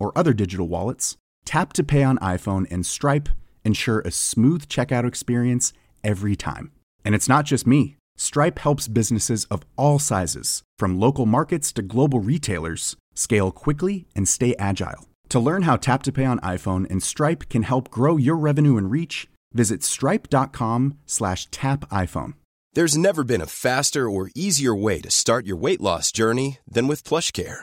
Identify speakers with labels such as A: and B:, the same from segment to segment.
A: or other digital wallets, Tap to Pay on iPhone and Stripe ensure a smooth checkout experience every time. And it's not just me. Stripe helps businesses of all sizes, from local markets to global retailers, scale quickly and stay agile. To learn how Tap to Pay on iPhone and Stripe can help grow your revenue and reach, visit stripe.com slash tap iPhone.
B: There's never been a faster or easier way to start your weight loss journey than with PlushCare.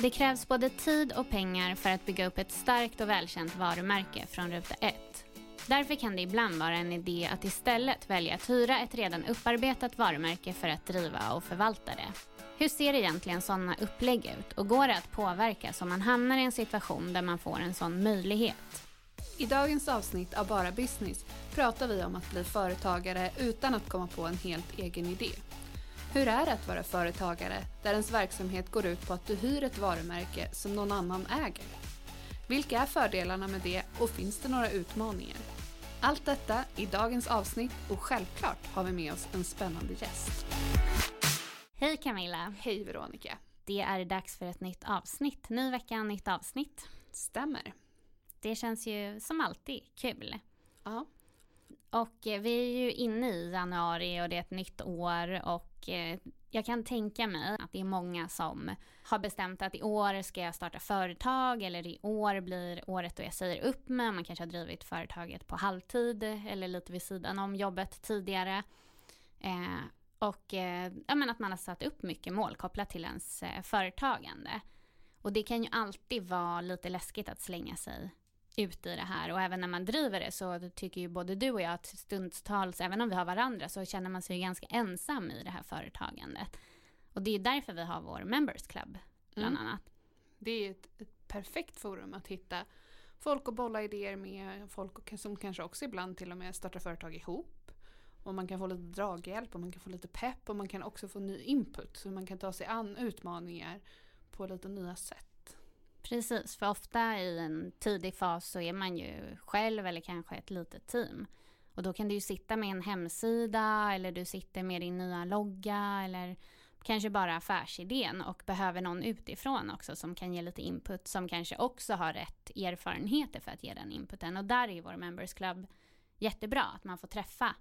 C: Det krävs både tid och pengar för att bygga upp ett starkt och välkänt varumärke från ruta 1. Därför kan det ibland vara en idé att istället välja att hyra ett redan upparbetat varumärke för att driva och förvalta det. Hur ser egentligen sådana upplägg ut och går det att påverka så man hamnar i en situation där man får en sån möjlighet?
D: I dagens avsnitt av Bara Business pratar vi om att bli företagare utan att komma på en helt egen idé. Hur är det att vara företagare där ens verksamhet går ut på att du hyr ett varumärke som någon annan äger? Vilka är fördelarna med det och finns det några utmaningar? Allt detta i dagens avsnitt och självklart har vi med oss en spännande gäst.
C: Hej Camilla!
D: Hej Veronica!
C: Det är dags för ett nytt avsnitt. Ny vecka, nytt avsnitt.
D: Stämmer.
C: Det känns ju som alltid kul.
D: Ja.
C: Och eh, vi är ju inne i januari och det är ett nytt år och eh, jag kan tänka mig att det är många som har bestämt att i år ska jag starta företag eller i år blir året då jag säger upp mig. Man kanske har drivit företaget på halvtid eller lite vid sidan om jobbet tidigare. Eh, och eh, ja, att man har satt upp mycket mål kopplat till ens eh, företagande. Och det kan ju alltid vara lite läskigt att slänga sig ut i det här och även när man driver det så tycker ju både du och jag att stundtals, även om vi har varandra, så känner man sig ganska ensam i det här företagandet. Och det är därför vi har vår Members Club, bland
D: Mm.
C: annat.
D: Det är ett, ett perfekt forum att hitta folk att bolla idéer med, folk och- som kanske också ibland till och med startar företag ihop. Och man kan få lite draghjälp och man kan få lite pepp och man kan också få ny input så man kan ta sig an utmaningar på lite nya sätt.
C: Precis, för ofta i en tidig fas så är man ju själv eller kanske ett litet team. Och då kan du ju sitta med en hemsida eller du sitter med din nya logga eller kanske bara affärsidén och behöver någon utifrån också som kan ge lite input som kanske också har rätt erfarenheter för att ge den inputen. Och där är ju vår Members Club jättebra, att man får träffa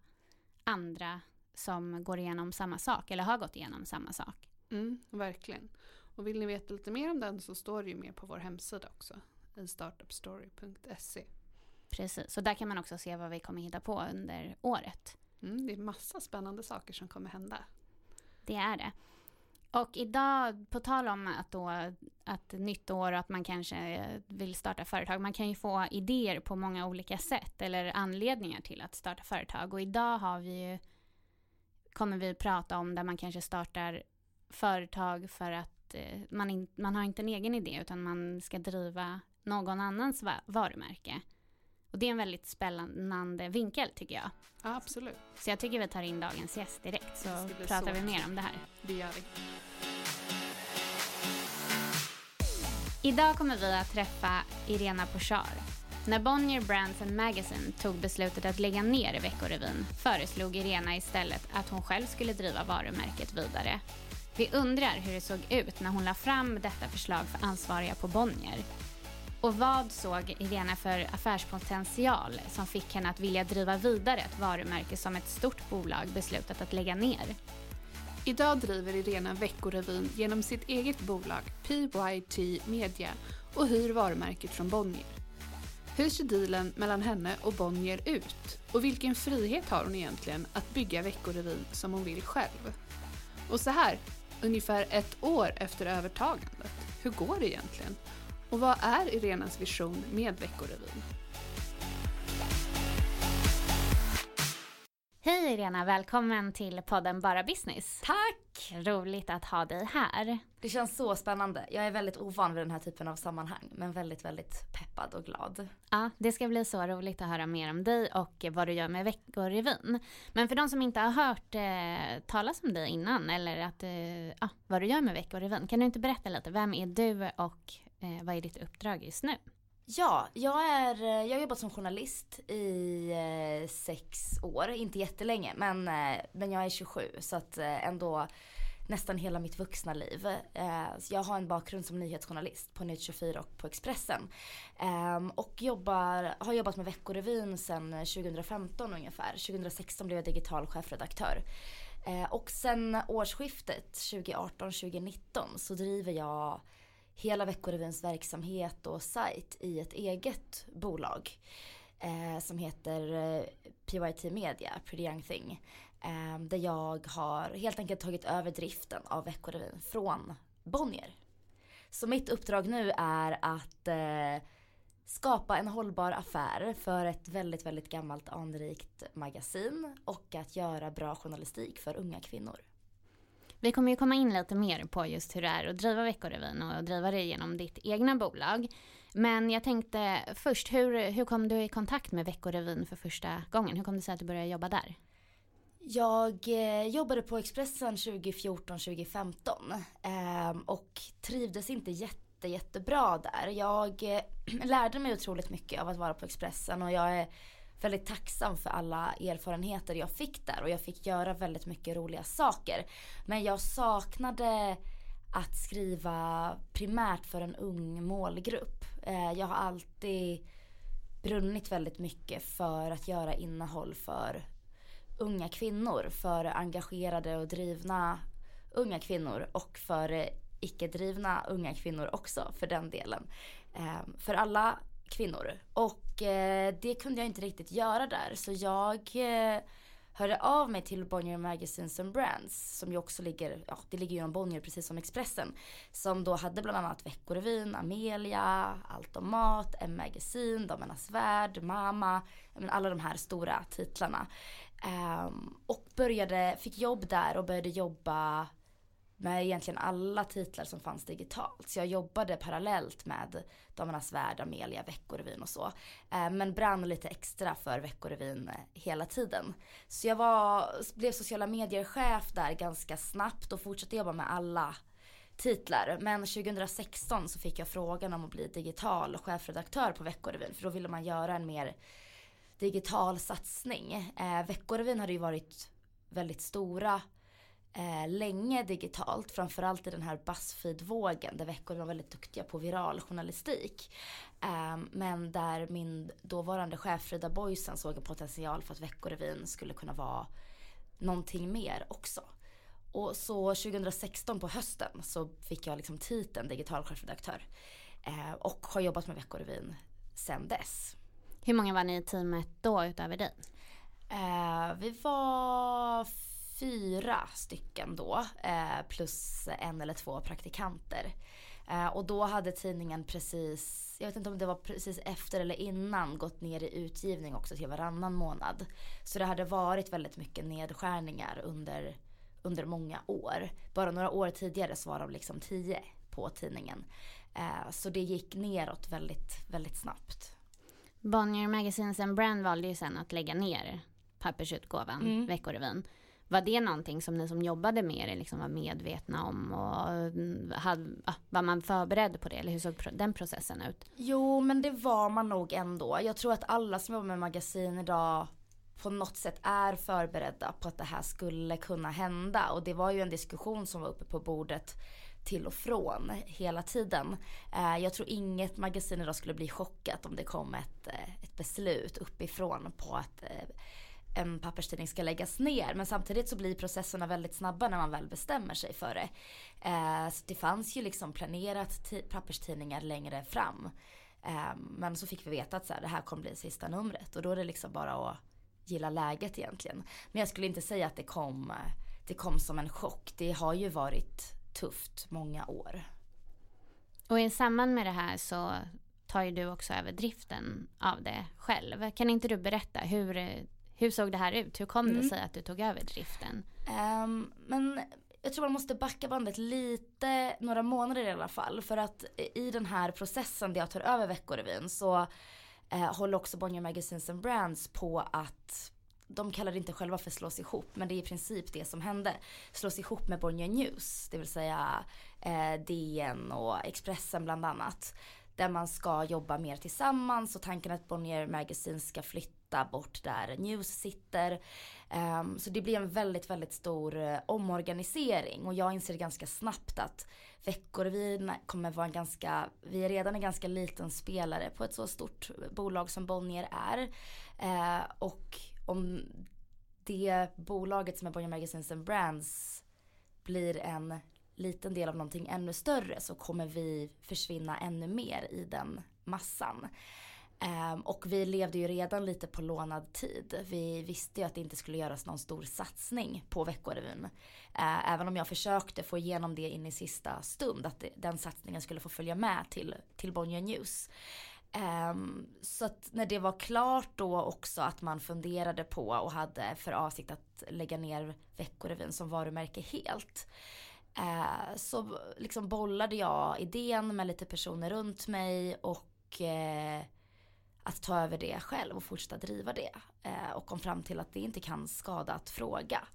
C: andra som går igenom samma sak eller har gått igenom samma sak.
D: Mm, verkligen. Och vill ni veta lite mer om den så står det ju med på vår hemsida också. I startupstory.se.
C: Precis, och där kan man också se vad vi kommer hitta på under året.
D: Mm, det är massa spännande saker som kommer hända.
C: Det är det. Och idag, på tal om att, då, att nytt år och att man kanske vill starta företag, man kan ju få idéer på många olika sätt eller anledningar till att starta företag. Och idag har vi ju, kommer vi prata om där man kanske startar företag för att eh, man, in, man har inte en egen idé utan man ska driva någon annans va- varumärke. Och det är en väldigt spännande vinkel tycker jag.
D: Ja, absolut.
C: Så jag tycker vi tar in dagens gäst direkt så pratar
D: så
C: vi mer om det här.
D: Det gör vi.
C: Idag kommer vi att träffa Irena Pochar. När Bonnier Brands and Magazine tog beslutet att lägga ner Veckorevyn föreslog Irena istället att hon själv skulle driva varumärket vidare. Vi undrar hur det såg ut när hon la fram detta förslag för ansvariga på Bonnier. Och vad såg Irena för affärspotential som fick henne att vilja driva vidare ett varumärke som ett stort bolag beslutat att lägga ner?
D: Idag driver Irena Veckorevyn genom sitt eget bolag PYT Media och hyr varumärket från Bonnier. Hur ser dealen mellan henne och Bonnier ut? Och vilken frihet har hon egentligen att bygga Veckorevyn som hon vill själv? Och så här, ungefär ett år efter övertagandet, hur går det egentligen? Och vad är Irenas vision med Veckorevyn?
C: Hej Irena, välkommen till podden Bara Business.
E: Tack!
C: Roligt att ha dig här.
E: Det känns så spännande. Jag är väldigt ovan vid den här typen av sammanhang men väldigt, väldigt peppad och glad.
C: Ja, det ska bli så roligt att höra mer om dig och vad du gör med Veckorevyn. Men för de som inte har hört eh, talas om dig innan eller att, eh, ja, vad du gör med Veckorevyn, kan du inte berätta lite? Vem är du och eh, vad är ditt uppdrag just nu?
E: Ja, jag, är, eh, jag har jobbat som journalist i eh, sex år, inte jättelänge men, eh, men jag är 27 så att eh, ändå nästan hela mitt vuxna liv. Eh, jag har en bakgrund som nyhetsjournalist på Nyhet24 och på Expressen. Ehm, och jobbar, har jobbat med Veckorevyn sedan eh, 2015 ungefär. 2016 blev jag digital chefredaktör. Och sen årsskiftet 2018-2019 så driver jag hela Veckorevyns verksamhet och sajt i ett eget bolag eh, som heter eh, PYT Media, Pretty Young Thing. Eh, där jag har helt enkelt tagit över driften av Veckorevyn från Bonnier. Så mitt uppdrag nu är att eh, skapa en hållbar affär för ett väldigt, väldigt gammalt anrikt magasin och att göra bra journalistik för unga kvinnor.
C: Vi kommer ju komma in lite mer på just hur det är att driva Veckorevyn och driva det genom ditt egna bolag. Men jag tänkte först, hur, hur kom du i kontakt med Veckorevyn för första gången? Hur kom det sig att du började jobba där?
E: Jag eh, jobbade på Expressen 2014-2015 eh, och trivdes inte jätte, jättebra där. Jag eh, lärde mig otroligt mycket av att vara på Expressen och jag är väldigt tacksam för alla erfarenheter jag fick där och jag fick göra väldigt mycket roliga saker. Men jag saknade att skriva primärt för en ung målgrupp. Eh, jag har alltid brunnit väldigt mycket för att göra innehåll för unga kvinnor, för engagerade och drivna unga kvinnor och för icke-drivna unga kvinnor också för den delen. Eh, för alla kvinnor. Och eh, det kunde jag inte riktigt göra där så jag eh, hörde av mig till Bonnier Magazines and Brands som ju också ligger, ja det ligger ju inom Bonnier precis som Expressen. Som då hade bland annat Veckorevyn, Amelia, Allt om mat, M Magazine, Damernas Värld, Mama, men alla de här stora titlarna. Um, och började, fick jobb där och började jobba med egentligen alla titlar som fanns digitalt. Så jag jobbade parallellt med Damernas Värld, Amelia, Veckorevyn och så. Eh, men brann lite extra för Veckorevyn eh, hela tiden. Så jag var, blev sociala medier-chef där ganska snabbt och fortsatte jobba med alla titlar. Men 2016 så fick jag frågan om att bli digital chefredaktör på Veckorevyn. För då ville man göra en mer digital satsning. Eh, Veckorevyn hade ju varit väldigt stora eh, länge digitalt, framförallt i den här Buzzfeed-vågen där veckorna var väldigt duktiga på viral journalistik. Eh, men där min dåvarande chef Frida Boysen såg en potential för att Veckorevyn skulle kunna vara någonting mer också. Och så 2016 på hösten så fick jag liksom titeln digital chefredaktör. Eh, och har jobbat med Veckorevyn sedan dess.
C: Hur många var ni i teamet då utöver dig?
E: Eh, vi var fyra stycken då eh, plus en eller två praktikanter. Eh, och då hade tidningen precis, jag vet inte om det var precis efter eller innan gått ner i utgivning också till varannan månad. Så det hade varit väldigt mycket nedskärningar under, under många år. Bara några år tidigare så var de liksom tio på tidningen. Eh, så det gick neråt väldigt, väldigt snabbt.
C: Bonnier Magazines and Brand valde ju sen att lägga ner pappersutgåvan, mm. Veckorevyn. Var det någonting som ni som jobbade med det liksom var medvetna om och mm, hade, var man förberedd på det eller hur såg den processen ut?
E: Jo men det var man nog ändå. Jag tror att alla som jobbar med magasin idag på något sätt är förberedda på att det här skulle kunna hända och det var ju en diskussion som var uppe på bordet till och från hela tiden. Eh, jag tror inget magasin idag skulle bli chockat om det kom ett, eh, ett beslut uppifrån på att eh, en papperstidning ska läggas ner. Men samtidigt så blir processerna väldigt snabba när man väl bestämmer sig för det. Eh, så det fanns ju liksom planerat papperstidningar längre fram. Ehm, men så fick vi veta att så här, det här kommer bli sista numret och då är det liksom bara att gilla läget egentligen. Men jag skulle inte säga att det kom, det kom som en chock. Det har ju varit tufft många år.
C: Och i samband med det här så tar ju du också över driften av det själv. Kan inte du berätta hur, hur såg det här ut? Hur kom mm. det sig att du tog över driften?
E: Um, men jag tror man måste backa bandet lite, några månader i alla fall. För att i den här processen där jag tar över Veckorevyn så eh, håller också Bonnier Magazines and Brands på att de kallar det inte själva för slås ihop men det är i princip det som hände. Slås ihop med Bonnier News, det vill säga eh, DN och Expressen bland annat. Där man ska jobba mer tillsammans och tanken är att Bonnier Magazine ska flytta bort där News sitter. Um, så det blir en väldigt, väldigt stor uh, omorganisering och jag inser ganska snabbt att Veckorevyn kommer vara en ganska, vi är redan en ganska liten spelare på ett så stort bolag som Bonnier är. Uh, och om det bolaget som är Bonnier Magazines and Brands blir en liten del av någonting ännu större så kommer vi försvinna ännu mer i den massan. Um, och vi levde ju redan lite på lånad tid. Vi visste ju att det inte skulle göras någon stor satsning på Veckorevyn. Uh, även om jag försökte få igenom det in i sista stund, att det, den satsningen skulle få följa med till, till Bonnier News. Um, så att när det var klart då också att man funderade på och hade för avsikt att lägga ner Veckorevyn som varumärke helt. Eh, så liksom bollade jag idén med lite personer runt mig och eh, att ta över det själv och fortsätta driva det. Eh, och kom fram till att det inte kan skada att fråga.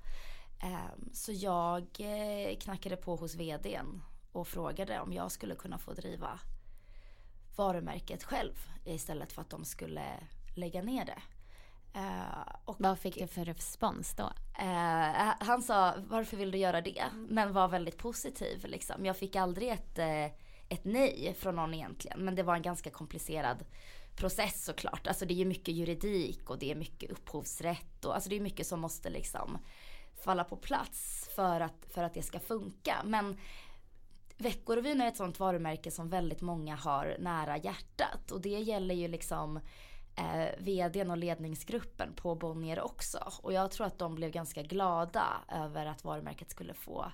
E: Eh, så jag eh, knackade på hos vdn och frågade om jag skulle kunna få driva varumärket själv istället för att de skulle lägga ner det.
C: Uh, och, Vad fick du för respons då?
E: Uh, han sa varför vill du göra det? Men var väldigt positiv liksom. Jag fick aldrig ett, uh, ett nej från någon egentligen. Men det var en ganska komplicerad process såklart. Alltså det är ju mycket juridik och det är mycket upphovsrätt och alltså det är mycket som måste liksom falla på plats för att, för att det ska funka. Men Veckorevyn är ett sånt varumärke som väldigt många har nära hjärtat och det gäller ju liksom eh, vdn och ledningsgruppen på Bonnier också. Och jag tror att de blev ganska glada över att varumärket skulle få,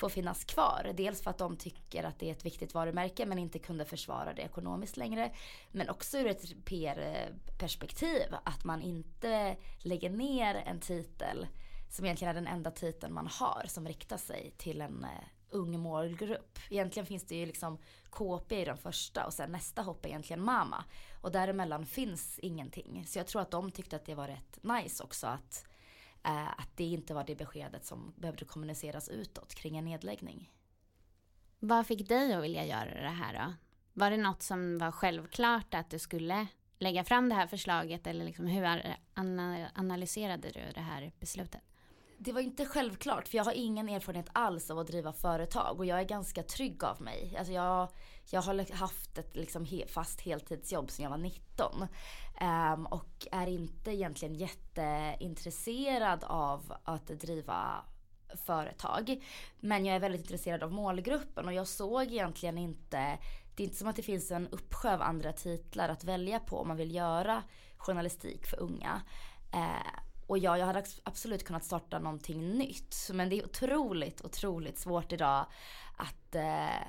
E: få finnas kvar. Dels för att de tycker att det är ett viktigt varumärke men inte kunde försvara det ekonomiskt längre. Men också ur ett PR-perspektiv att man inte lägger ner en titel som egentligen är den enda titeln man har som riktar sig till en eh, ung målgrupp. Egentligen finns det ju liksom KP i den första och sen nästa hopp är egentligen Mama. Och däremellan finns ingenting. Så jag tror att de tyckte att det var rätt nice också att, eh, att det inte var det beskedet som behövde kommuniceras utåt kring en nedläggning.
C: Vad fick dig att vilja göra det här då? Var det något som var självklart att du skulle lägga fram det här förslaget eller liksom hur analyserade du det här beslutet?
E: Det var inte självklart för jag har ingen erfarenhet alls av att driva företag och jag är ganska trygg av mig. Alltså jag, jag har haft ett liksom he, fast heltidsjobb sedan jag var 19. Um, ehm, och är inte egentligen jätteintresserad av att driva företag. Men jag är väldigt intresserad av målgruppen och jag såg egentligen inte det är inte som att det finns en uppsjö av andra titlar att välja på om man vill göra journalistik för unga. Uh, och ja, jag hade absolut kunnat starta någonting nytt. Men det är otroligt, otroligt svårt idag att, eh,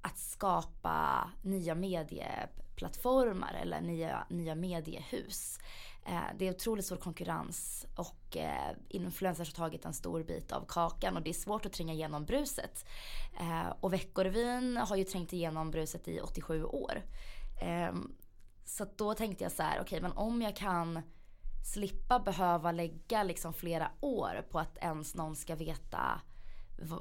E: att skapa nya medieplattformar eller nya, nya mediehus. Eh, det är otroligt stor konkurrens och eh, influencers har tagit en stor bit av kakan och det är svårt att tränga igenom bruset. Eh, och Veckorevyn har ju trängt igenom bruset i 87 år. Eh, så då tänkte jag så här, okej okay, men om jag kan slippa behöva lägga liksom flera år på att ens någon ska veta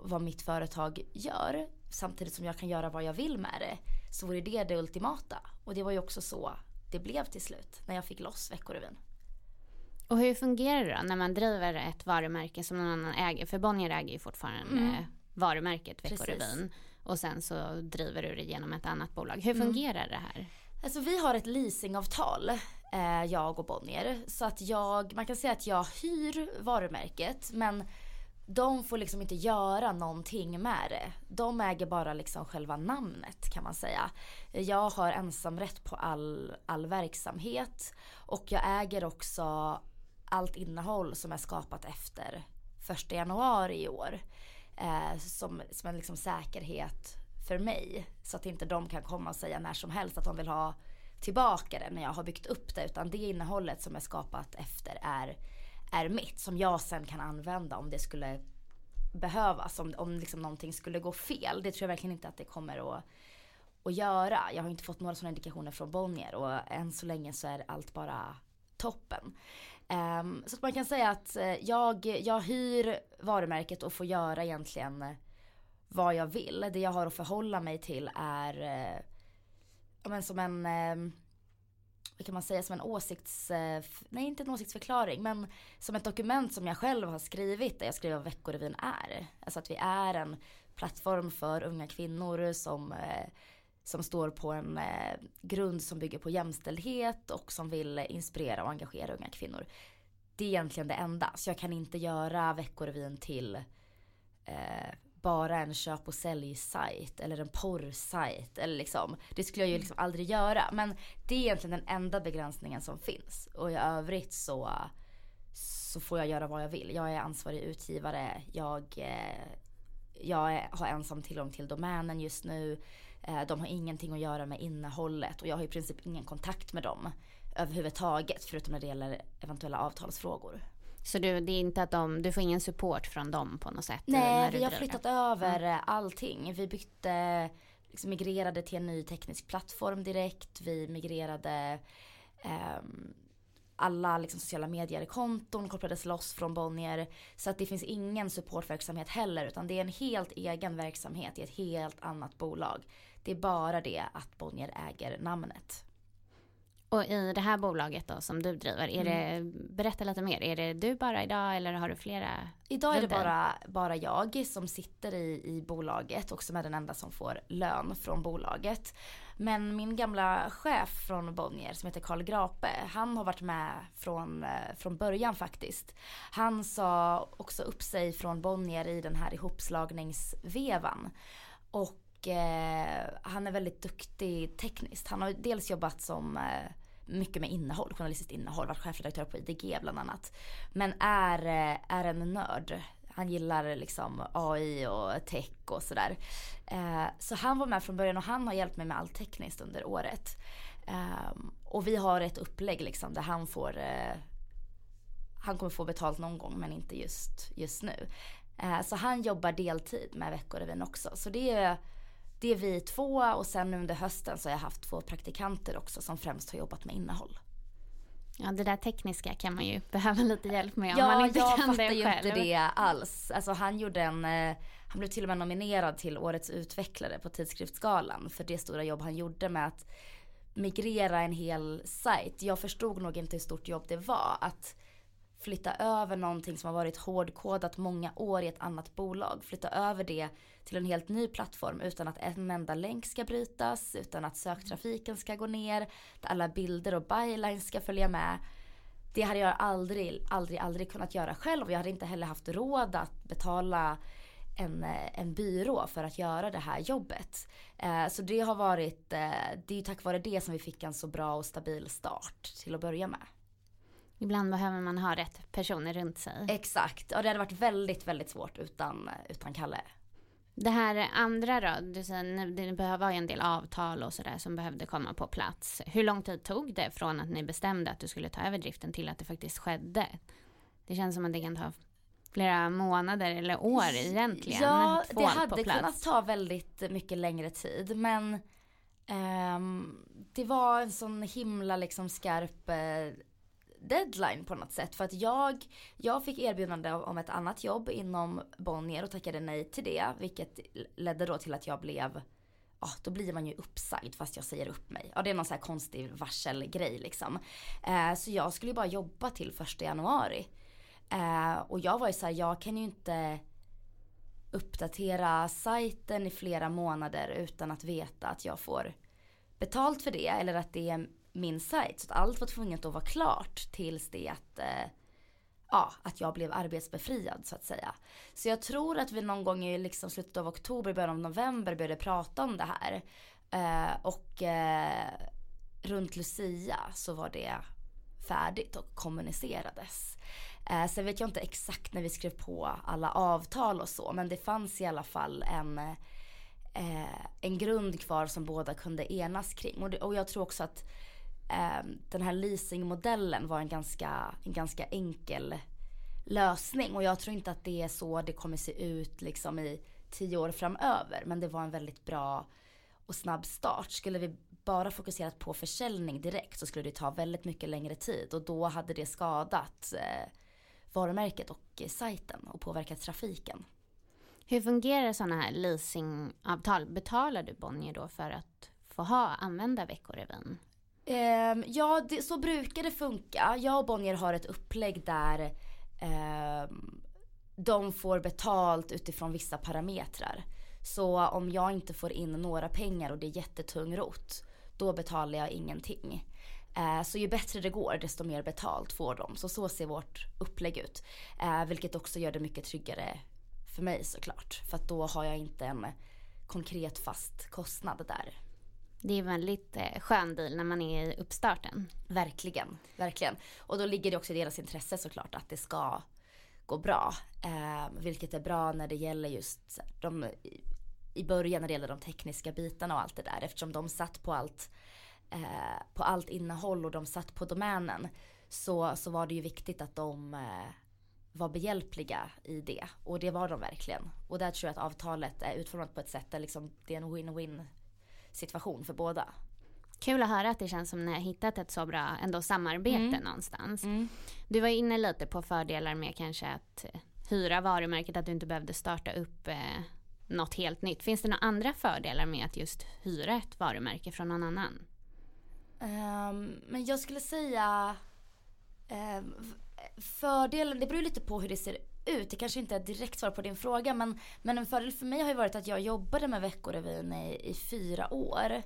E: vad mitt företag gör samtidigt som jag kan göra vad jag vill med det så vore det det ultimata. Och det var ju också så det blev till slut när jag fick loss Veckorevyn.
C: Och hur fungerar det då när man driver ett varumärke som någon annan äger? För Bonnier äger ju fortfarande mm. varumärket Veckorevyn. Och sen så driver du det genom ett annat bolag. Hur mm. fungerar mm. det här?
E: Alltså vi har ett leasingavtal, eh, jag och Bonnier. Så att jag, man kan säga att jag hyr varumärket men de får liksom inte göra någonting med det. De äger bara liksom själva namnet kan man säga. Jag har ensamrätt på all, all verksamhet och jag äger också allt innehåll som är skapat efter första januari i år. Eh, som, som en liksom säkerhet för mig. Så att inte de kan komma och säga när som helst att de vill ha tillbaka det när jag har byggt upp det. Utan det innehållet som är skapat efter är, är mitt. Som jag sen kan använda om det skulle behövas. Om, om liksom någonting skulle gå fel. Det tror jag verkligen inte att det kommer att, att göra. Jag har inte fått några sådana indikationer från Bonnier. Och än så länge så är allt bara toppen. Um, så att man kan säga att eh, jag, jag hyr varumärket och får göra egentligen vad jag vill. Det jag har att förhålla mig till är eh, men som en eh, vad kan man säga, som en åsikts, eh, nej inte en åsiktsförklaring, men som ett dokument som jag själv har skrivit där jag skriver vad Veckorevyn är. Alltså att vi är en plattform för unga kvinnor som, eh, som står på en eh, grund som bygger på jämställdhet och som vill inspirera och engagera unga kvinnor. Det är egentligen det enda, så jag kan inte göra Veckorevyn till eh, bara en köp och säljsajt eller en porrsajt. Eller liksom, det skulle jag ju liksom aldrig göra. Men det är egentligen den enda begränsningen som finns. Och i övrigt så, så får jag göra vad jag vill. Jag är ansvarig utgivare. Jag, eh, jag har ensam tillgång till domänen just nu. Eh, de har ingenting att göra med innehållet och jag har i princip ingen kontakt med dem överhuvudtaget förutom när det gäller eventuella avtalsfrågor.
C: Så du, det är inte att de, du får ingen support från dem på något sätt?
E: Nej, vi har flyttat över mm. allting. Vi bytte, liksom migrerade till en ny teknisk plattform direkt. Vi migrerade um, alla liksom sociala medier-konton kopplades loss från Bonnier. Så att det finns ingen supportverksamhet heller utan det är en helt egen verksamhet i ett helt annat bolag. Det är bara det att Bonnier äger namnet.
C: Och i det här bolaget då som du driver, är mm. det, berätta lite mer. Är det du bara idag eller har du flera?
E: Idag är det bara, bara jag som sitter i, i bolaget och som är den enda som får lön från bolaget. Men min gamla chef från Bonnier som heter Karl Grape, han har varit med från, eh, från början faktiskt. Han sa också upp sig från Bonnier i den här ihopslagningsvevan. Och eh, han är väldigt duktig tekniskt. Han har dels jobbat som eh, mycket med innehåll, journalistiskt innehåll, varit chefredaktör på IDG bland annat. Men är, eh, är en nörd. Han gillar liksom AI och tech och sådär. Eh, så han var med från början och han har hjälpt mig med allt tekniskt under året. Ehm, och vi har ett upplägg liksom där han får eh, han kommer få betalt någon gång men inte just, just nu. Eh, så han jobbar deltid med Veckorevyn också. Så det är det är vi två och sen under hösten så har jag haft två praktikanter också som främst har jobbat med innehåll.
C: Ja det där tekniska kan man ju behöva lite hjälp med om
E: ja,
C: man inte
E: kan
C: det
E: själv. Ja jag fattar ju inte det alls. Alltså han gjorde en, eh, han blev till och med nominerad till årets utvecklare på tidskriftsgalan för det stora jobb han gjorde med att migrera en hel sajt. Jag förstod nog inte hur stort jobb det var att flytta över någonting som har varit hårdkodat många år i ett annat bolag. Flytta över det till en helt ny plattform utan att en enda länk ska brytas, utan att söktrafiken ska gå ner, att alla bilder och bylines ska följa med. Det hade jag aldrig, aldrig, aldrig kunnat göra själv. Jag hade inte heller haft råd att betala en, en byrå för att göra det här jobbet. Eh, så det har varit, eh, det är tack vare det som vi fick en så bra och stabil start till att börja med.
C: Ibland behöver man ha rätt personer runt sig.
E: Exakt, och det hade varit väldigt, väldigt svårt utan, utan Kalle.
C: Det här andra då, du säger det behöver vara en del avtal och sådär som behövde komma på plats. Hur lång tid tog det från att ni bestämde att du skulle ta över driften till att det faktiskt skedde? Det känns som att det kan ta flera månader eller år egentligen.
E: Ja, det hade kunnat ta väldigt mycket längre tid men um, det var en sån himla liksom skarp uh, deadline på något sätt. För att jag, jag fick erbjudande om ett annat jobb inom Bonnier och tackade nej till det. Vilket ledde då till att jag blev ja, då blir man ju uppsagd fast jag säger upp mig. Ja, det är någon sån här konstig varselgrej liksom. Eh, så jag skulle ju bara jobba till första januari. Eh, och jag var ju så här, jag kan ju inte uppdatera sajten i flera månader utan att veta att jag får betalt för det eller att det är min sajt. Så att allt var tvunget att vara klart tills det att, eh, ja, att jag blev arbetsbefriad så att säga. Så jag tror att vi någon gång i liksom slutet av oktober, början av november började prata om det här. Eh, och eh, runt Lucia så var det färdigt och kommunicerades. Eh, sen vet jag inte exakt när vi skrev på alla avtal och så men det fanns i alla fall en, eh, en grund kvar som båda kunde enas kring. Och, det, och jag tror också att Ehm, den här leasingmodellen var en ganska, en ganska enkel lösning och jag tror inte att det är så det kommer se ut liksom i tio år framöver men det var en väldigt bra och snabb start. Skulle vi bara fokuserat på försäljning direkt så skulle det ta väldigt mycket längre tid och då hade det skadat eh, varumärket och sajten och påverkat trafiken.
C: Hur fungerar sådana här leasingavtal? Betalar du Bonnier då för att få ha, använda Veckorevyn?
E: Um, ja, det, så brukar det funka. Jag och Bonnier har ett upplägg där um, de får betalt utifrån vissa parametrar. Så om jag inte får in några pengar och det är jättetung rot, då betalar jag ingenting. Ehm, så ju bättre det går desto mer betalt får de. Så så ser vårt upplägg ut. Vilket också gör det mycket tryggare för mig såklart. För att då har jag inte en konkret fast kostnad där.
C: Det är en väldigt eh, skön deal när man är i uppstarten.
E: Verkligen, verkligen. Och då ligger det också i deras intresse såklart att det ska gå bra. Eh, vilket är bra när det gäller just de, i början när det gäller de tekniska bitarna och allt det där. Eftersom de satt på allt, eh, på allt innehåll och de satt på domänen. Så, så var det ju viktigt att de eh, var behjälpliga i det. Och det var de verkligen. Och där tror jag att avtalet är utformat på ett sätt där liksom det är en win-win situation för båda.
C: Kul att höra att det känns som ni har hittat ett så bra ändå samarbete mm. någonstans. Mm. Du var inne lite på fördelar med kanske att hyra varumärket, att du inte behövde starta upp eh, något helt nytt. Finns det några andra fördelar med att just hyra ett varumärke från någon annan?
E: Um, men jag skulle säga um, fördelen, det beror lite på hur det ser ut. Det kanske inte är ett direkt svar på din fråga men, men en fördel för mig har ju varit att jag jobbade med Veckorevyn i, i fyra år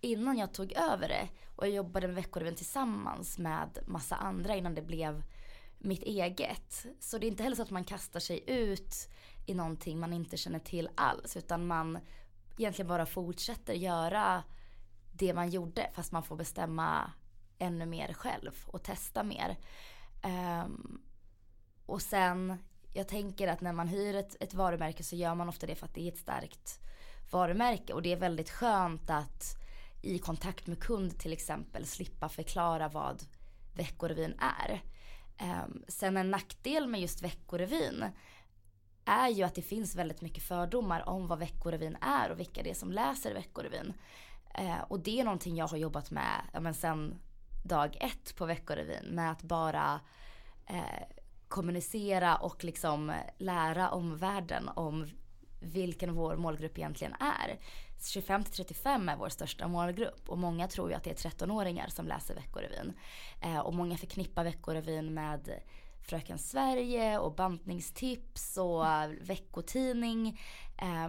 E: innan jag tog över det. Och jag jobbade med Veckorevyn tillsammans med massa andra innan det blev mitt eget. Så det är inte heller så att man kastar sig ut i någonting man inte känner till alls utan man egentligen bara fortsätter göra det man gjorde fast man får bestämma ännu mer själv och testa mer. Um, och sen, jag tänker att när man hyr ett, ett varumärke så gör man ofta det för att det är ett starkt varumärke och det är väldigt skönt att i kontakt med kund till exempel slippa förklara vad Veckorevyn är. Um, sen en nackdel med just Veckorevyn är ju att det finns väldigt mycket fördomar om vad Veckorevyn är och vilka det är som läser Veckorevyn. Uh, och det är någonting jag har jobbat med ja, men sen dag ett på Veckorevyn med att bara uh, kommunicera och liksom lära om världen om vilken vår målgrupp egentligen är. 25 35 är vår största målgrupp och många tror ju att det är 13-åringar som läser Veckorevyn. Eh, och många förknippar Veckorevyn med Fröken Sverige och bantningstips och veckotidning. Eh,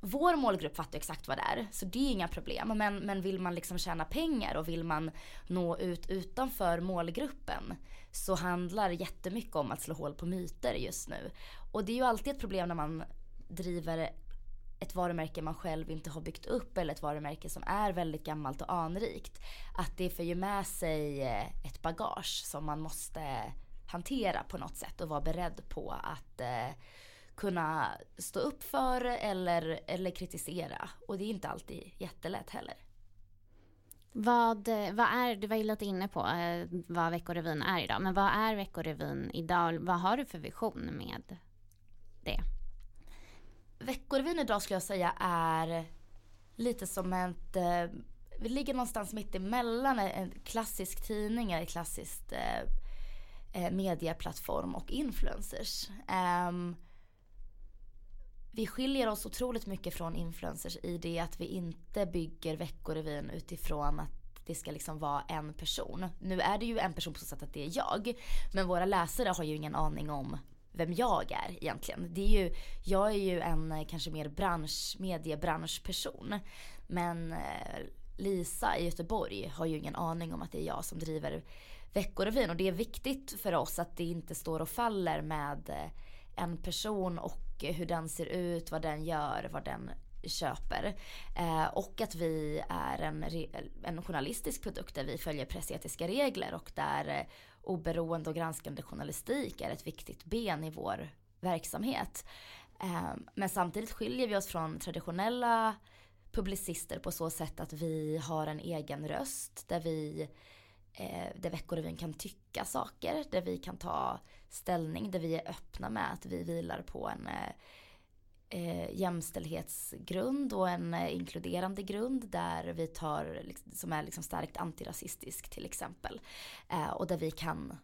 E: vår målgrupp fattar exakt vad det är, så det är inga problem. Men, men vill man liksom tjäna pengar och vill man nå ut utanför målgruppen så handlar jättemycket om att slå hål på myter just nu. Och det är ju alltid ett problem när man driver ett varumärke man själv inte har byggt upp eller ett varumärke som är väldigt gammalt och anrikt. Att det för ju med sig eh, ett bagage som man måste hantera på något sätt och vara beredd på att eh, kunna stå upp för eller, eller kritisera. Och det är inte alltid jättelätt heller.
C: Vad, vad är, du var ju lite inne på eh, vad Veckorevyn är idag, men vad är Veckorevyn idag? Vad har du för vision med det?
E: Veckorevyn idag skulle jag säga är lite som ett, eh, vi ligger någonstans mitt emellan en klassisk tidning, en klassisk eh, eh, medieplattform och influencers. Um, vi skiljer oss otroligt mycket från influencers i det att vi inte bygger Veckorevyn utifrån att det ska liksom vara en person. Nu är det ju en person på så sätt att det är jag. Men våra läsare har ju ingen aning om vem jag är egentligen. Det är ju, jag är ju en eh, kanske mer bransch, mediebranschperson. Men eh, Lisa i Göteborg har ju ingen aning om att det är jag som driver Veckorevyn. Och det är viktigt för oss att det inte står och faller med eh, en person och hur den ser ut, vad den gör, vad den köper. Eh, och att vi är en, en journalistisk produkt där vi följer pressetiska regler och där eh, oberoende och granskande journalistik är ett viktigt ben i vår verksamhet. Eh, men samtidigt skiljer vi oss från traditionella publicister på så sätt att vi har en egen röst där vi eh, där Veckorevyn kan tycka saker, där vi kan ta ställning, där vi är öppna med att vi vilar på en eh, eh jämställdhetsgrund och en eh, inkluderande grund där vi tar, liksom, som är liksom starkt antirasistisk till exempel. Eh, och där vi kan,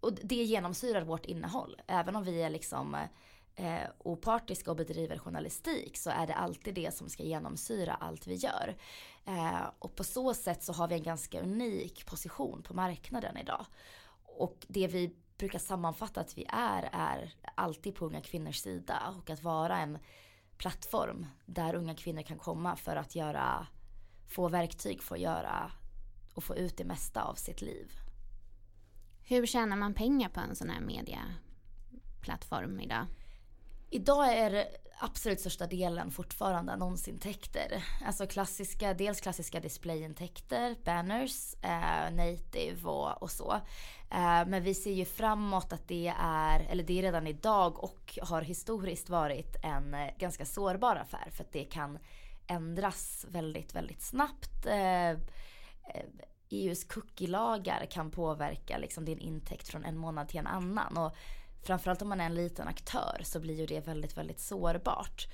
E: och det genomsyrar vårt innehåll. Även om vi är liksom eh, opartiska och bedriver journalistik så är det alltid det som ska genomsyra allt vi gör. Eh, och på så sätt så har vi en ganska unik position på marknaden idag. Och det vi brukar sammanfatta att vi är, är alltid på unga kvinnors sida och att vara en plattform där unga kvinnor kan komma för att göra, få verktyg för att göra och få ut det mesta av sitt liv.
C: Hur tjänar man pengar på en sån här medieplattform idag?
E: Idag är det absolut största delen fortfarande annonsintäkter. Alltså klassiska, dels klassiska displayintäkter, banners, eh, native och, och så. Eh, men vi ser ju framåt att det är, eller det är redan idag och har historiskt varit en eh, ganska sårbar affär för att det kan ändras väldigt, väldigt snabbt. EUs eh, eh e EUs cookie-lagar kan påverka liksom din intäkt från en månad till en annan. Och framförallt om man är en liten aktör så blir ju det väldigt, väldigt sårbart.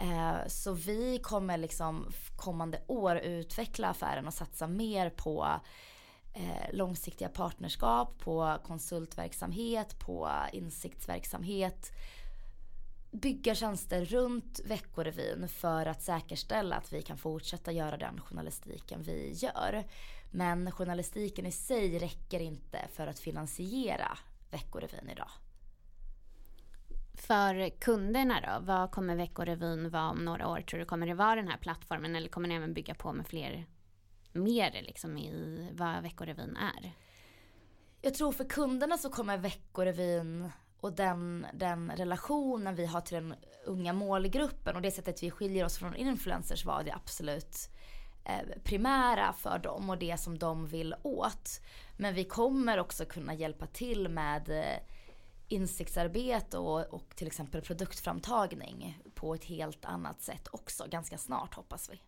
E: Eh, så vi kommer liksom kommande år utveckla affären och satsa mer på eh, långsiktiga partnerskap, på konsultverksamhet, på insiktsverksamhet. Bygga tjänster runt Veckorevyn för att säkerställa att vi kan fortsätta göra den journalistiken vi gör. Men journalistiken i sig räcker inte för att finansiera Veckorevyn idag.
C: För kunderna då, vad kommer Veckorevyn vara om några år? Tror du kommer det vara den här plattformen eller kommer ni även bygga på med fler, mer liksom i vad Veckorevyn är?
E: Jag tror för kunderna så kommer Veckorevyn och den, den relationen vi har till den unga målgruppen och det sättet vi skiljer oss från influencers var det absolut eh, primära för dem och det som de vill åt. Men vi kommer också kunna hjälpa till med eh, insiktsarbete och, och till exempel produktframtagning på ett helt annat sätt också ganska snart hoppas vi.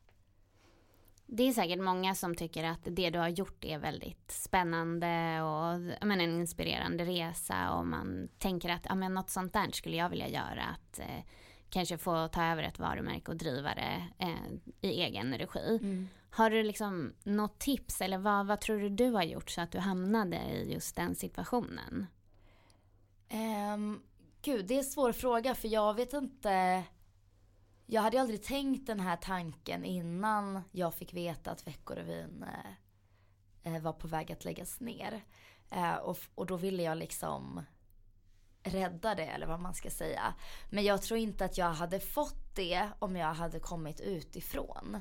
C: Det är säkert många som tycker att det du har gjort är väldigt spännande och men, en inspirerande resa och man tänker att ja, men något sånt där skulle jag vilja göra. Att eh, kanske få ta över ett varumärke och driva det eh, i egen regi. Mm. Har du liksom något tips eller vad, vad tror du du har gjort så att du hamnade i just den situationen?
E: Um, gud, det är en svår fråga för jag vet inte. Jag hade aldrig tänkt den här tanken innan jag fick veta att Veckorevyn eh, eh var på väg att läggas ner. Eh, och, och då ville jag liksom rädda det eller vad man ska säga. Men jag tror inte att jag hade fått det om jag hade kommit utifrån.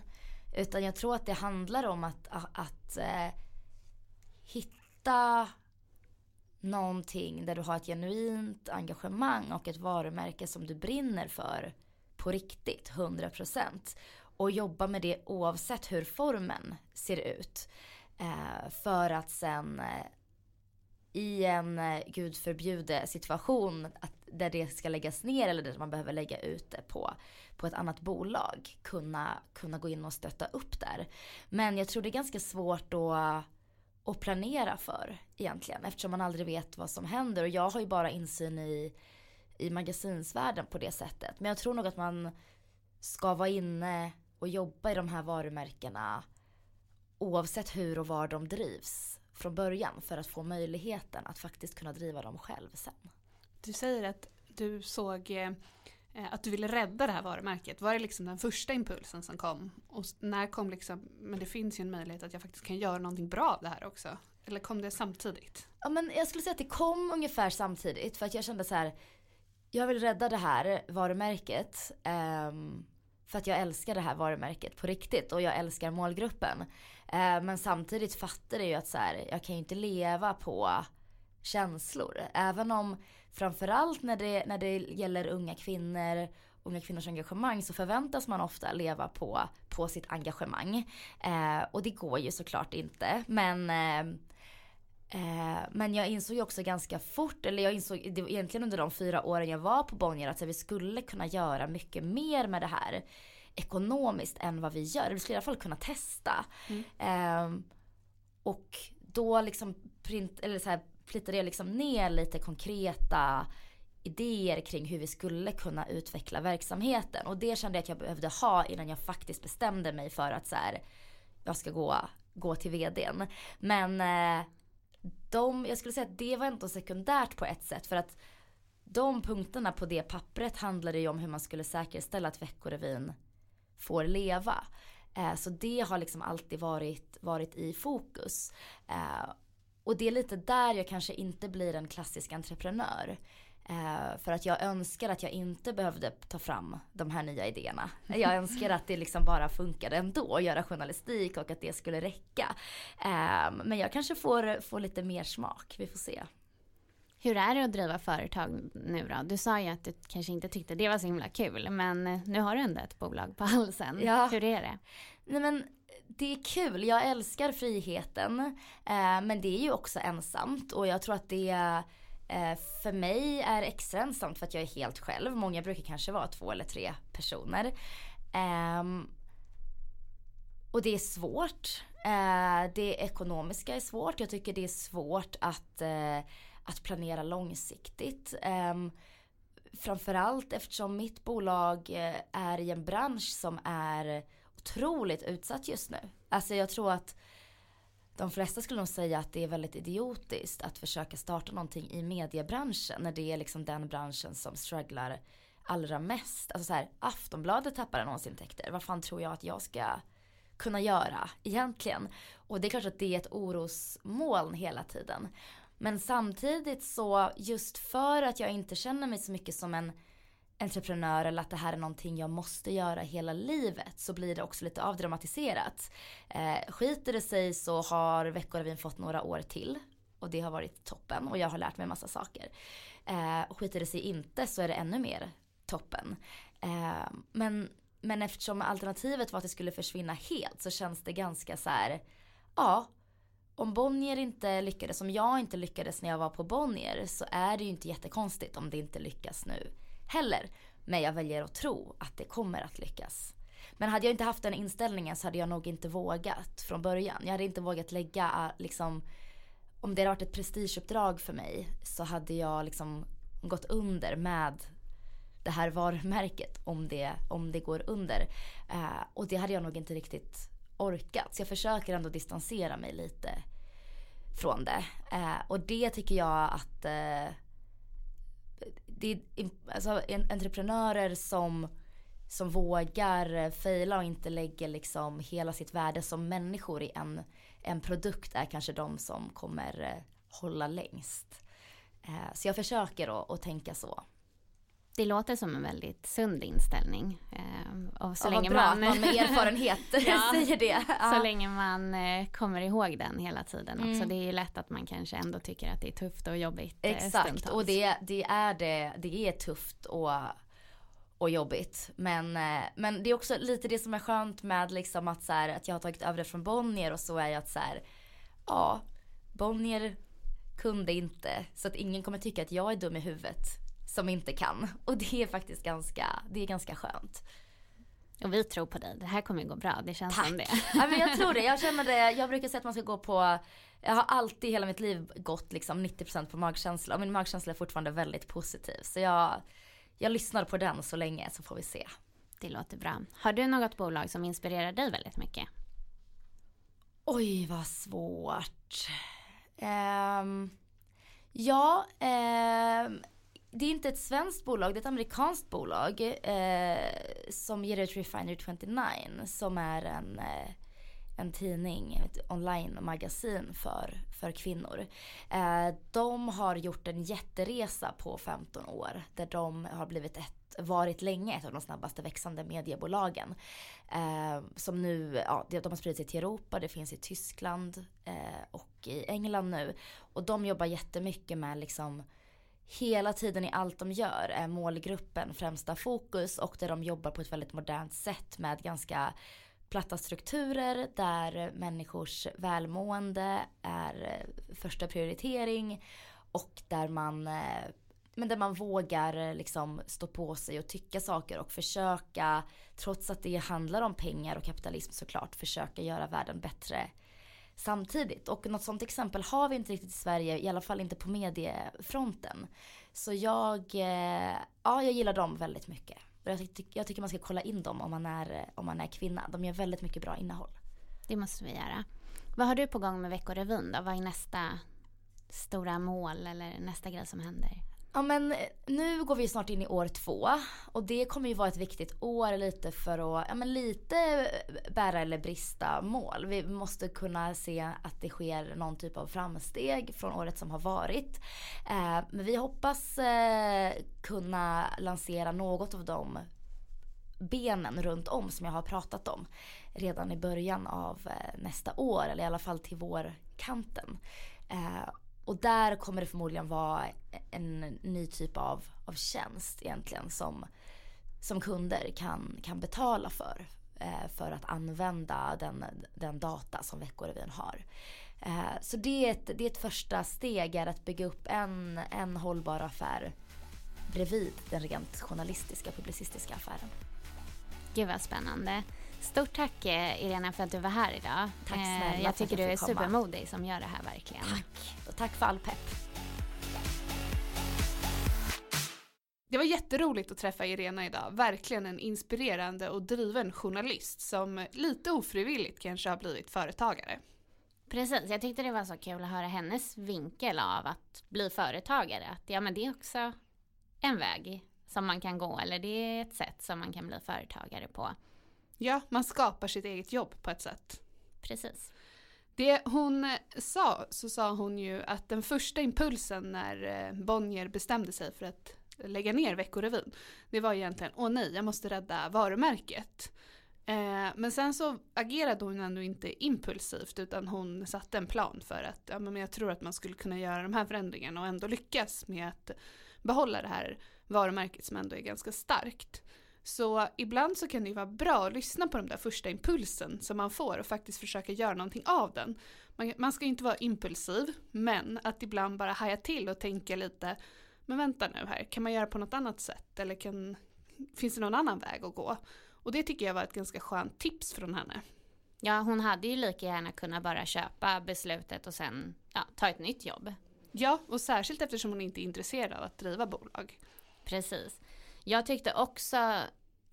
E: Utan jag tror att det handlar om att, att, att eh, hitta någonting där du har ett genuint engagemang och ett varumärke som du brinner för på riktigt, 100%. Och jobba med det oavsett hur formen ser ut. Eh, för att sen eh, i en, eh, gud förbjude, situation att, där det ska läggas ner eller där man behöver lägga ut det på, på ett annat bolag kunna, kunna gå in och stötta upp där. Men jag tror det är ganska svårt att att planera för egentligen eftersom man aldrig vet vad som händer och jag har ju bara insyn i, i magasinsvärlden på det sättet. Men jag tror nog att man ska vara inne och jobba i de här varumärkena oavsett hur och var de drivs från början för att få möjligheten att faktiskt kunna driva dem själv sen.
D: Du säger att du såg eh, Eh, att du ville rädda det här varumärket. Var det liksom den första impulsen som kom? Och när kom liksom, men det finns ju en möjlighet att jag faktiskt kan göra någonting bra av det här också. Eller kom det samtidigt?
E: Ja men jag skulle säga att det kom ungefär samtidigt för att jag kände så här. Jag vill rädda det här varumärket. Um, för att jag älskar det här varumärket på riktigt och jag älskar målgruppen. Uh, men samtidigt fattar jag ju att så här, jag kan ju inte leva på känslor. Även om framförallt när det, när det gäller unga kvinnor, unga kvinnors engagemang så förväntas man ofta leva på, på sitt engagemang. Eh, och det går ju såklart inte. Men eh, Eh, men jag insåg ju också ganska fort, eller jag insåg det var egentligen under de fyra åren jag var på Bonnier att vi skulle kunna göra mycket mer med det här ekonomiskt än vad vi gör. Vi skulle i alla fall kunna testa. Mm. Eh, och då liksom print, eller så här, flyttade jag liksom ner lite konkreta idéer kring hur vi skulle kunna utveckla verksamheten. Och det kände jag att jag behövde ha innan jag faktiskt bestämde mig för att så här, jag ska gå, gå till vdn. Men eh, de, jag skulle säga att det var ändå sekundärt på ett sätt för att de punkterna på det pappret handlade ju om hur man skulle säkerställa att Veckorevyn får leva. Eh, så det har liksom alltid varit, varit i fokus. Eh, och det är lite där jag kanske inte blir en klassisk entreprenör. Eh, för att jag önskar att jag inte behövde ta fram de här nya idéerna. Jag önskar att det liksom bara funkade ändå att göra journalistik och att det skulle räcka. Eh, men jag kanske får, får lite mer smak, vi får se.
C: Hur är det att driva företag nu då? Du sa ju att du kanske inte tyckte det var så himla kul, men nu har du ändå ett bolag på halsen. Ja. Hur är det?
E: Nej men det är kul, jag älskar friheten. Eh, men det är ju också ensamt och jag tror att det Eh, för mig är extra ensamt för att jag är helt själv. Många brukar kanske vara två eller tre personer. Ehm, och det är svårt. Eh, det ekonomiska är svårt. Jag tycker det är svårt att, eh, att planera långsiktigt. Ehm, framförallt eftersom mitt bolag eh, är i en bransch som är otroligt utsatt just nu. Alltså jag tror att de flesta skulle nog säga att det är väldigt idiotiskt att försöka starta någonting i mediebranschen när det är liksom den branschen som strugglar allra mest. Alltså så här, Aftonbladet tappar annonsintäkter. Vad fan tror jag att jag ska kunna göra egentligen? Och det är klart att det är ett orosmoln hela tiden. Men samtidigt så just för att jag inte känner mig så mycket som en entreprenör eller att det här är någonting jag måste göra hela livet så blir det också lite avdramatiserat. Eh, skiter det sig så har Veckorevyn fått några år till och det har varit toppen och jag har lärt mig massa saker. Eh, skiter det sig inte så är det ännu mer toppen. Eh, men, men eftersom alternativet var att det skulle försvinna helt så känns det ganska så här, ja om Bonnier inte lyckades, om jag inte lyckades när jag var på Bonnier så är det ju inte jättekonstigt om det inte lyckas nu heller. Men jag väljer att tro att det kommer att lyckas. Men hade jag inte haft den inställningen så hade jag nog inte vågat från början. Jag hade inte vågat lägga ah, liksom, om det hade varit ett prestigeuppdrag för mig så hade jag liksom gått under med det här varumärket om det, om det går under. Eh, och det hade jag nog inte riktigt orkat. Så jag försöker ändå distansera mig lite från det. Eh, och det tycker jag att eh, det är alltså, entreprenörer som, som vågar eh, fejla och inte lägger liksom hela sitt värde som människor i en, en produkt är kanske de som kommer eh, hålla längst. Eh, så jag försöker att tänka så.
C: Det låter som en väldigt sund inställning.
E: Eh, och så ja, länge bra man... att man med erfarenhet ja, säger det.
C: Ja. Så länge man eh, kommer ihåg den hela tiden också. Mm. Det är ju lätt att man kanske ändå tycker att det är tufft och jobbigt
E: eh, Exakt, stundtals. och det, det, är det. Det är tufft och, och jobbigt. Men, men det är också lite det som är skönt med liksom att, så här, att jag har tagit över det från Bonnier och så är jag att så här, ja, Bonnier kunde inte. Så att ingen kommer tycka att jag är dum i huvudet som inte kan. Och det är faktiskt ganska, det är ganska skönt.
C: Och vi tror på dig. Det här kommer ju gå bra. Det känns
E: Tack.
C: som det.
E: Ja, men jag tror det. Jag känner det. Jag brukar säga att man ska gå på. Jag har alltid hela mitt liv gått liksom 90% på magkänsla. Och min magkänsla är fortfarande väldigt positiv. Så jag, jag lyssnar på den så länge så får vi se.
C: Det låter bra. Har du något bolag som inspirerar dig väldigt mycket?
E: Oj, vad svårt. Um, ja, um, det är inte ett svenskt bolag, det är ett amerikanskt bolag eh, som ger ut Refinery 29 som är en, eh, en tidning, ett online-magasin för, för kvinnor. Eh, de har gjort en jätteresa på 15 år där de har blivit ett varit länge ett av de snabbaste växande mediebolagen. Eh, som nu, ja, de har spridit sig till Europa, det finns i Tyskland eh, och i England nu. Och de jobbar jättemycket med liksom hela tiden i allt de gör är målgruppen främsta fokus och där de jobbar på ett väldigt modernt sätt med ganska platta strukturer där människors välmående är eh, första prioritering och där man eh, men där man vågar eh, liksom stå på sig och tycka saker och försöka, trots att det handlar om pengar och kapitalism såklart, försöka göra världen bättre samtidigt. Och något sånt exempel har vi inte riktigt i Sverige, i alla fall inte på mediefronten. Så jag, eh, ja jag gillar dem väldigt mycket. Jag, ty jag tycker man ska kolla in dem om man, är, om man är kvinna. De gör väldigt mycket bra innehåll.
C: Det måste vi göra. Vad har du på gång med Veckorevyn då? Vad är nästa stora mål eller nästa grej som händer?
E: Ja men eh, nu går vi snart in i år två och det kommer ju vara ett viktigt år lite för att, ja men lite eh, bära eller brista mål. Vi måste kunna se att det sker någon typ av framsteg från året som har varit. Eh, men vi hoppas eh, kunna lansera något av de benen runt om som jag har pratat om redan i början av eh, nästa år eller i alla fall till vårkanten. Eh, och där kommer det förmodligen vara en ny typ av, av tjänst egentligen som, som kunder kan, kan betala för. Eh, för att använda den, den data som Veckorevyn har. Eh, så det är, ett, det är ett första steg är att bygga upp en, en hållbar affär bredvid den rent journalistiska, publicistiska affären.
C: Gud vad spännande. Stort tack eh, Irena för att du var här idag.
E: Tack eh, snälla
C: Jag tycker du är supermodig som gör det här verkligen.
E: Tack. Och tack för all pepp.
D: Det var jätteroligt att träffa Irena idag. Verkligen en inspirerande och driven journalist som lite ofrivilligt kanske har blivit företagare.
C: Precis, jag tyckte det var så kul att höra hennes vinkel av att bli företagare. Att ja, men det är också en väg som man kan gå eller det är ett sätt som man kan bli företagare på.
D: Ja, man skapar sitt eget jobb på ett sätt.
C: Precis.
D: Det hon sa, så sa hon ju att den första impulsen när eh, Bonnier bestämde sig för att lägga ner Veckorevyn, det var egentligen, åh nej, jag måste rädda varumärket. Eh, men sen så agerade hon ändå inte impulsivt utan hon satte en plan för att ja, men jag tror att man skulle kunna göra de här förändringarna och ändå lyckas med att behålla det här varumärket som ändå är ganska starkt. Så ibland så kan det ju vara bra att lyssna på den där första impulsen som man får och faktiskt försöka göra någonting av den. Man, man ska inte vara impulsiv, men att ibland bara haja till och tänka lite, men vänta nu här, kan man göra på något annat sätt eller kan, finns det någon annan väg att gå? Och det tycker jag var ett ganska skönt tips från henne.
C: Ja, hon hade ju lika gärna kunnat bara köpa beslutet och sen ja, ta ett nytt jobb.
D: Ja, och särskilt eftersom hon inte är intresserad av att driva bolag.
C: Precis. Jag tyckte också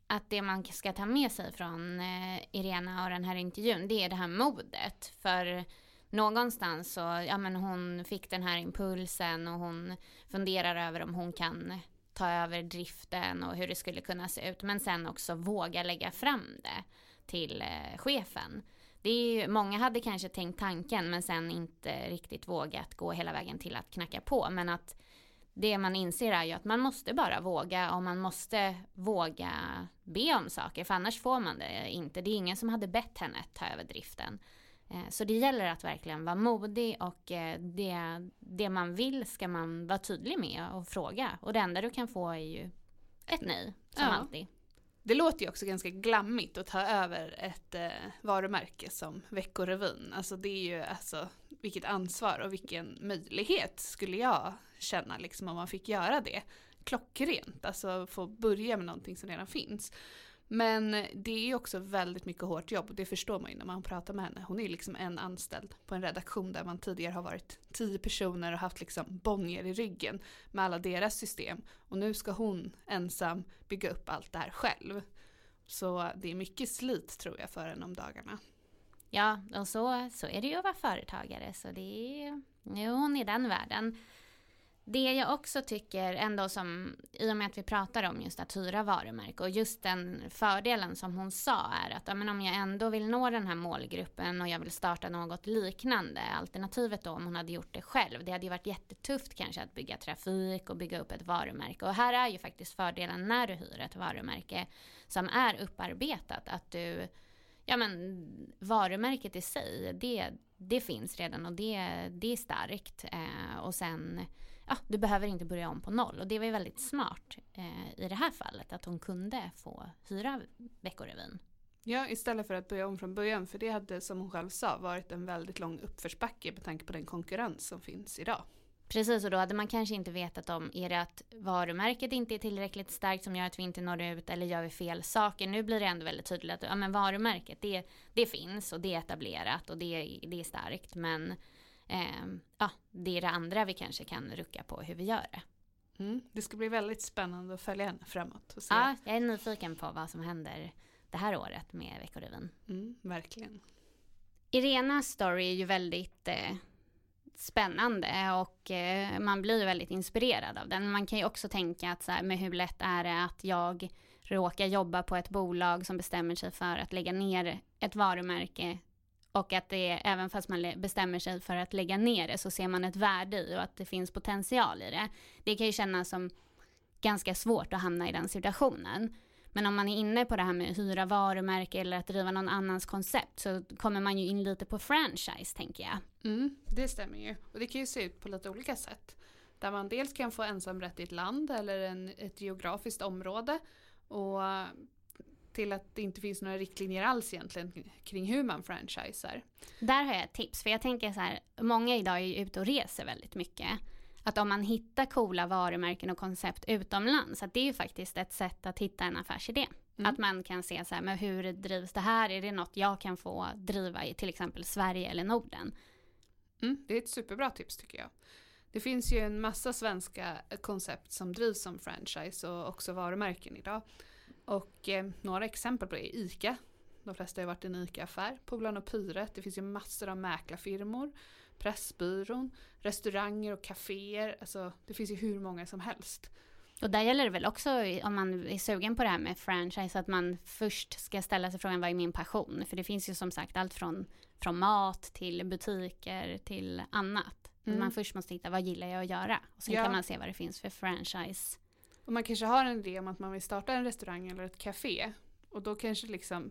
C: att det man ska ta med sig från eh, Irena och den här intervjun, det är det här modet. För någonstans så, ja men hon fick den här impulsen och hon funderar över om hon kan ta över driften och hur det skulle kunna se ut. Men sen också våga lägga fram det till eh, chefen. Det är ju, många hade kanske tänkt tanken men sen inte riktigt vågat gå hela vägen till att knacka på. Men att det man inser är ju att man måste bara våga och man måste våga be om saker för annars får man det inte. Det är ingen som hade bett henne att ta över driften. Eh, så det gäller att verkligen vara modig och eh, det, det man vill ska man vara tydlig med och fråga. Och det enda du kan få är ju ett nej, som ja. alltid.
D: Det låter ju också ganska glammigt att ta över ett eh, varumärke som Veckorevyn. Alltså det är ju alltså vilket ansvar och vilken möjlighet skulle jag känna liksom om man fick göra det. Klockrent, alltså få börja med någonting som redan finns. Men det är också väldigt mycket hårt jobb och det förstår man ju när man pratar med henne. Hon är ju liksom en anställd på en redaktion där man tidigare har varit tio personer och haft liksom Bonnier i ryggen med alla deras system. Och nu ska hon ensam bygga upp allt det här själv. Så det är mycket slit tror jag för henne om dagarna.
C: Ja, och så, så är det ju att vara företagare. Så det är, ju hon i den världen. Det jag också tycker ändå som, i och med att vi pratar om just att hyra varumärke och just den fördelen som hon sa är att men om jag ändå vill nå den här målgruppen och jag vill starta något liknande, alternativet då om hon hade gjort det själv, det hade ju varit jättetufft kanske att bygga trafik och bygga upp ett varumärke och här är ju faktiskt fördelen när du hyr ett varumärke som är upparbetat, att du ja men varumärket i sig, det, det finns redan och det, det är starkt. Eh, och sen, ja, du behöver inte börja om på noll. Och det var ju väldigt smart eh, i det här fallet, att hon kunde få hyra Veckorevyn.
D: Ja, istället för att börja om från början, för det hade som hon själv sa varit en väldigt lång uppförsbacke med tanke på den konkurrens som finns idag.
C: Precis, och då hade man kanske inte vetat om, är det att varumärket inte är tillräckligt starkt som gör att vi inte når ut eller gör vi fel saker? Nu blir det ändå väldigt tydligt att ja, men varumärket det, det finns och det är etablerat och det, det är starkt men ja, det är det andra vi kanske kan rucka på hur vi gör det.
D: Mm, det ska bli väldigt spännande att följa henne framåt. Och
C: se. Ja, jag är nyfiken på vad som händer det här året med Veckorevyn.
D: Mm, verkligen.
C: Irenas story är ju väldigt eh, spännande och eh, man blir väldigt inspirerad av den. Man kan ju också tänka att så här, med hur lätt är det att jag råkar jobba på ett bolag som bestämmer sig för att lägga ner ett varumärke och att det är, även fast man bestämmer sig för att lägga ner det så ser man ett värde i och att det finns potential i det. Det kan ju kännas som ganska svårt att hamna i den situationen. Men om man är inne på det här med att hyra varumärke eller att driva någon annans koncept så kommer man ju in lite på franchise tänker jag.
D: Mm, det stämmer ju. Och det kan ju se ut på lite olika sätt. Där man dels kan få ensamrätt i ett land eller en, ett geografiskt område. Och till att det inte finns några riktlinjer alls egentligen kring hur man franchisar.
C: Där har jag ett tips, för jag tänker så här, många idag är ju ute och reser väldigt mycket att om man hittar coola varumärken och koncept utomlands, att det är ju faktiskt ett sätt att hitta en affärsidé. Mm. Att man kan se så här, men hur drivs det här? Är det något jag kan få driva i till exempel Sverige eller Norden?
D: Mm, det är ett superbra tips tycker jag. Det finns ju en massa svenska koncept som drivs som franchise och också varumärken idag. Och eh, några exempel på det är ICA. De flesta har varit i en ICA-affär. Polarn och Pyret. Det finns ju massor av mäklarfirmor. Pressbyrån, restauranger och kaféer. Alltså, det finns ju hur många som helst.
C: Och där gäller det väl också om man är sugen på det här med franchise att man först ska ställa sig frågan vad är min passion? För det finns ju som sagt allt från, från mat till butiker till annat. Mm. Man först måste hitta vad gillar jag att göra? Och sen ja. kan man se vad det finns för franchise.
D: Och man kanske har en idé om att man vill starta en restaurang eller ett café. Och då kanske liksom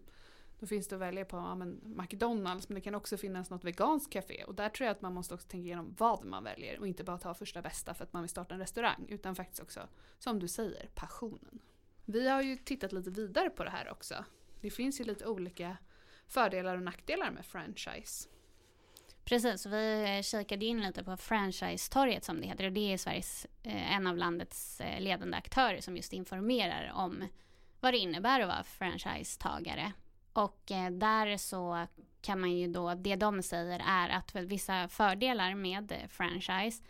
D: då finns det att välja på ja, men McDonalds men det kan också finnas något veganskt café och där tror jag att man måste också tänka igenom vad man väljer och inte bara ta första bästa för att man vill starta en restaurang utan faktiskt också, som du säger, passionen. Vi har ju tittat lite vidare på det här också. Det finns ju lite olika fördelar och nackdelar med franchise.
C: Precis, vi eh, kikade in lite på franchise-torget som det heter. Och det är Sveriges, eh, en av landets eh, ledande aktörer som just informerar om vad det innebär att vara franchisetagare. Och där så kan man ju då, det de säger är att vissa fördelar med franchise,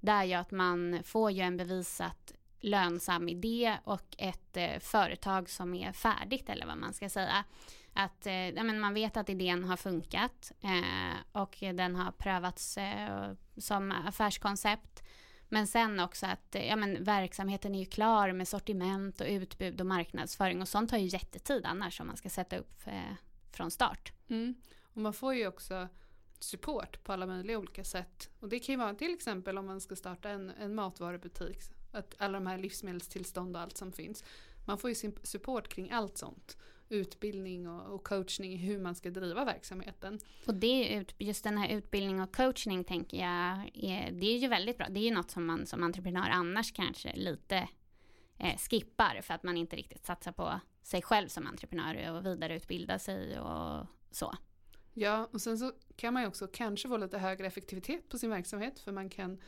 C: det är ju att man får ju en bevisat lönsam idé och ett eh, företag som är färdigt eller vad man ska säga. Att eh, ja, men man vet att idén har funkat eh, och den har prövats eh, som affärskoncept. Men sen också att eh, ja, men verksamheten är ju klar med sortiment och utbud och marknadsföring och sånt tar ju jättetid annars om man ska sätta upp eh, från start.
D: Mm. Och man får ju också support på alla möjliga olika sätt. Och det kan ju vara till exempel om man ska starta en, en matvarubutik. Att alla de här livsmedelstillstånd och allt som finns. Man får ju sin support kring allt sånt utbildning och, och, coachning i hur man ska driva verksamheten.
C: Och det, just den här utbildning och coachning tänker jag, är, det är ju väldigt bra. Det är ju något som man som entreprenör annars kanske lite eh, skippar för att man inte riktigt satsar på sig själv som entreprenör och vidareutbilda sig och så.
D: Ja, och sen så kan man ju också kanske få lite högre effektivitet på sin verksamhet för man kan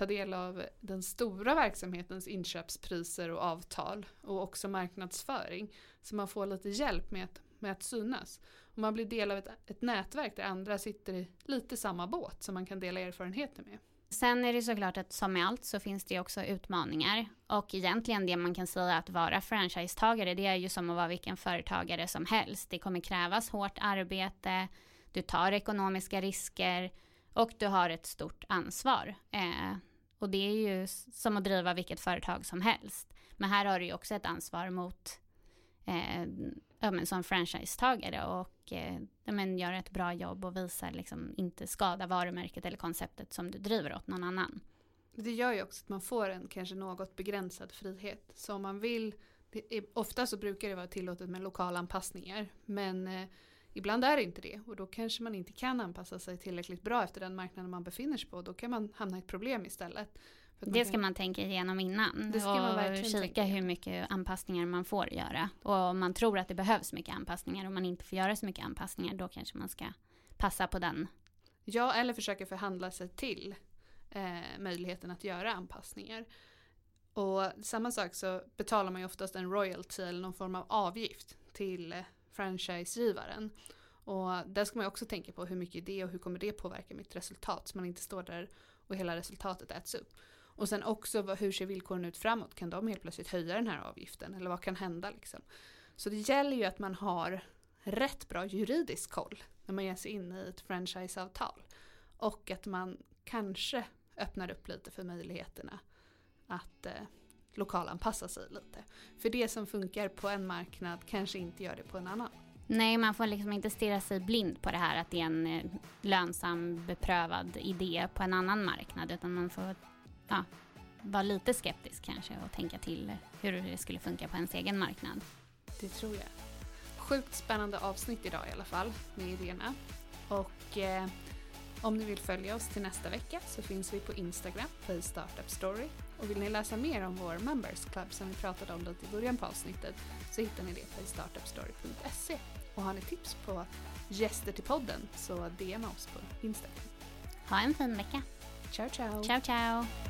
D: ta del av den stora verksamhetens inköpspriser och avtal och också marknadsföring. Så man får lite hjälp med att, med att synas. Och man blir del av ett, ett nätverk där andra sitter i lite samma båt som man kan dela erfarenheter med.
C: Sen är det såklart att som med allt så finns det också utmaningar. Och egentligen det man kan säga att vara franchisetagare det är ju som att vara vilken företagare som helst. Det kommer krävas hårt arbete, du tar ekonomiska risker och du har ett stort ansvar. Eh, och det är ju som att driva vilket företag som helst. Men här har du ju också ett ansvar mot eh, ja, men som franchisetagare och eh, ja, men gör ett bra jobb och visar liksom inte skada varumärket eller konceptet som du driver åt någon annan.
D: Det gör ju också att man får en kanske något begränsad frihet. Så om man vill, är, ofta så brukar det vara tillåtet med lokala anpassningar. Men eh, ibland är det inte det och då kanske man inte kan anpassa sig tillräckligt bra efter den marknaden man befinner sig på. Då kan man hamna i ett problem istället.
C: Det ska man tänka igenom innan.
D: Det ska
C: och
D: man verkligen
C: kika
D: tänka.
C: hur mycket anpassningar man får göra. Och om man tror att det behövs mycket anpassningar och man inte får göra så mycket anpassningar, då kanske man ska passa på den.
D: Ja, eller försöka förhandla sig till eh, möjligheten att göra anpassningar. Och samma sak så betalar man ju oftast en royalty eller någon form av avgift till eh, franchisegivaren. Och där ska man också tänka på hur mycket det och hur kommer det påverka mitt resultat så man inte står där och hela resultatet äts upp. Och sen också vad, hur ser villkoren ut framåt? Kan de helt plötsligt höja den här avgiften? Eller vad kan hända liksom? Så det gäller ju att man har rätt bra juridisk koll när man ger sig in i ett franchiseavtal. Och att man kanske öppnar upp lite för möjligheterna att eh, lokalanpassa sig lite. För det som funkar på en marknad kanske inte gör det på en annan.
C: Nej, man får liksom inte stirra sig blind på det här att det är en eh, lönsam, beprövad idé på en annan marknad, utan man får ja, vara lite skeptisk kanske och tänka till hur det skulle funka på ens egen marknad.
D: Det tror jag. Sjukt spännande avsnitt idag i alla fall med idéerna. Och eh, om ni vill följa oss till nästa vecka så finns vi på Instagram, på Startup Story. Och vill ni läsa mer om vår Members Club som vi pratade om lite i början på avsnittet så hittar ni det på startupstory.se. Och har ni tips på gäster till podden så DMa oss på Instagram.
C: Ha en fin vecka.
D: Ciao ciao!
C: Ciao, ciao!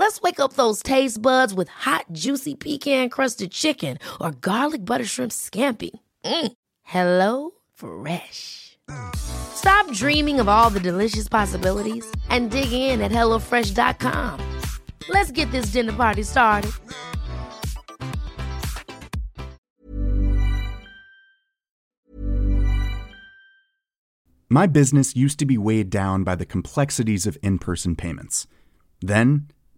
F: Let's wake up those taste buds with hot, juicy pecan crusted chicken or garlic butter shrimp scampi. Mm. Hello Fresh. Stop dreaming of all the delicious possibilities and dig in at HelloFresh.com. Let's get this dinner party started.
A: My business used to be weighed down by the complexities of in person payments. Then,